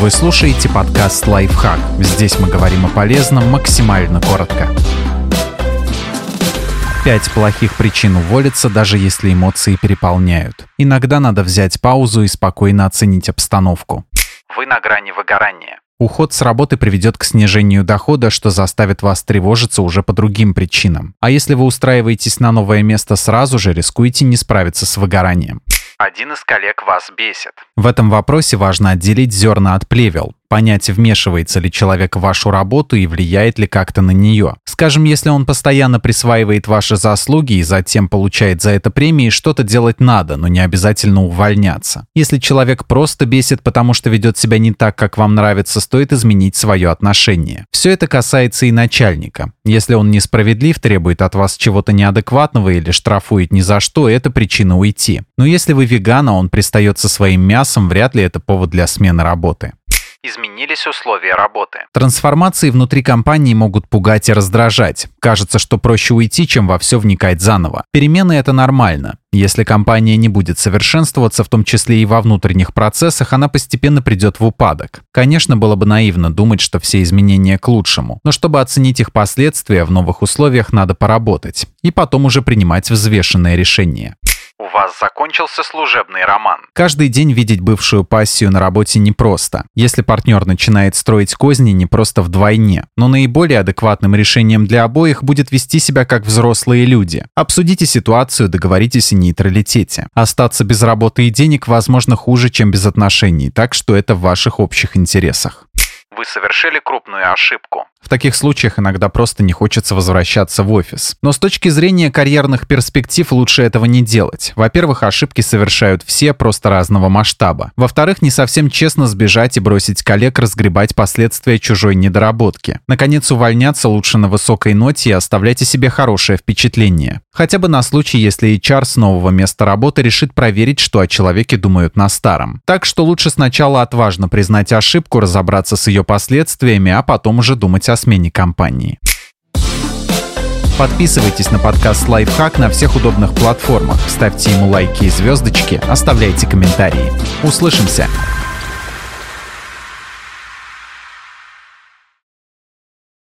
Вы слушаете подкаст «Лайфхак». Здесь мы говорим о полезном максимально коротко. Пять плохих причин уволиться, даже если эмоции переполняют. Иногда надо взять паузу и спокойно оценить обстановку. Вы на грани выгорания. Уход с работы приведет к снижению дохода, что заставит вас тревожиться уже по другим причинам. А если вы устраиваетесь на новое место сразу же, рискуете не справиться с выгоранием. Один из коллег вас бесит. В этом вопросе важно отделить зерна от плевел понять, вмешивается ли человек в вашу работу и влияет ли как-то на нее. Скажем, если он постоянно присваивает ваши заслуги и затем получает за это премии, что-то делать надо, но не обязательно увольняться. Если человек просто бесит, потому что ведет себя не так, как вам нравится, стоит изменить свое отношение. Все это касается и начальника. Если он несправедлив, требует от вас чего-то неадекватного или штрафует ни за что, это причина уйти. Но если вы веган, а он пристает со своим мясом, вряд ли это повод для смены работы изменились условия работы. Трансформации внутри компании могут пугать и раздражать. Кажется, что проще уйти, чем во все вникать заново. Перемены — это нормально. Если компания не будет совершенствоваться, в том числе и во внутренних процессах, она постепенно придет в упадок. Конечно, было бы наивно думать, что все изменения к лучшему. Но чтобы оценить их последствия в новых условиях, надо поработать. И потом уже принимать взвешенное решение вас закончился служебный роман. Каждый день видеть бывшую пассию на работе непросто. Если партнер начинает строить козни, не просто вдвойне. Но наиболее адекватным решением для обоих будет вести себя как взрослые люди. Обсудите ситуацию, договоритесь о нейтралитете. Остаться без работы и денег возможно хуже, чем без отношений, так что это в ваших общих интересах. Вы совершили крупную ошибку. В таких случаях иногда просто не хочется возвращаться в офис. Но с точки зрения карьерных перспектив лучше этого не делать. Во-первых, ошибки совершают все просто разного масштаба. Во-вторых, не совсем честно сбежать и бросить коллег разгребать последствия чужой недоработки. Наконец, увольняться лучше на высокой ноте и оставлять о себе хорошее впечатление. Хотя бы на случай, если HR с нового места работы решит проверить, что о человеке думают на старом. Так что лучше сначала отважно признать ошибку, разобраться с ее последствиями, а потом уже думать о смене компании. Подписывайтесь на подкаст «Лайфхак» на всех удобных платформах, ставьте ему лайки и звездочки, оставляйте комментарии. Услышимся!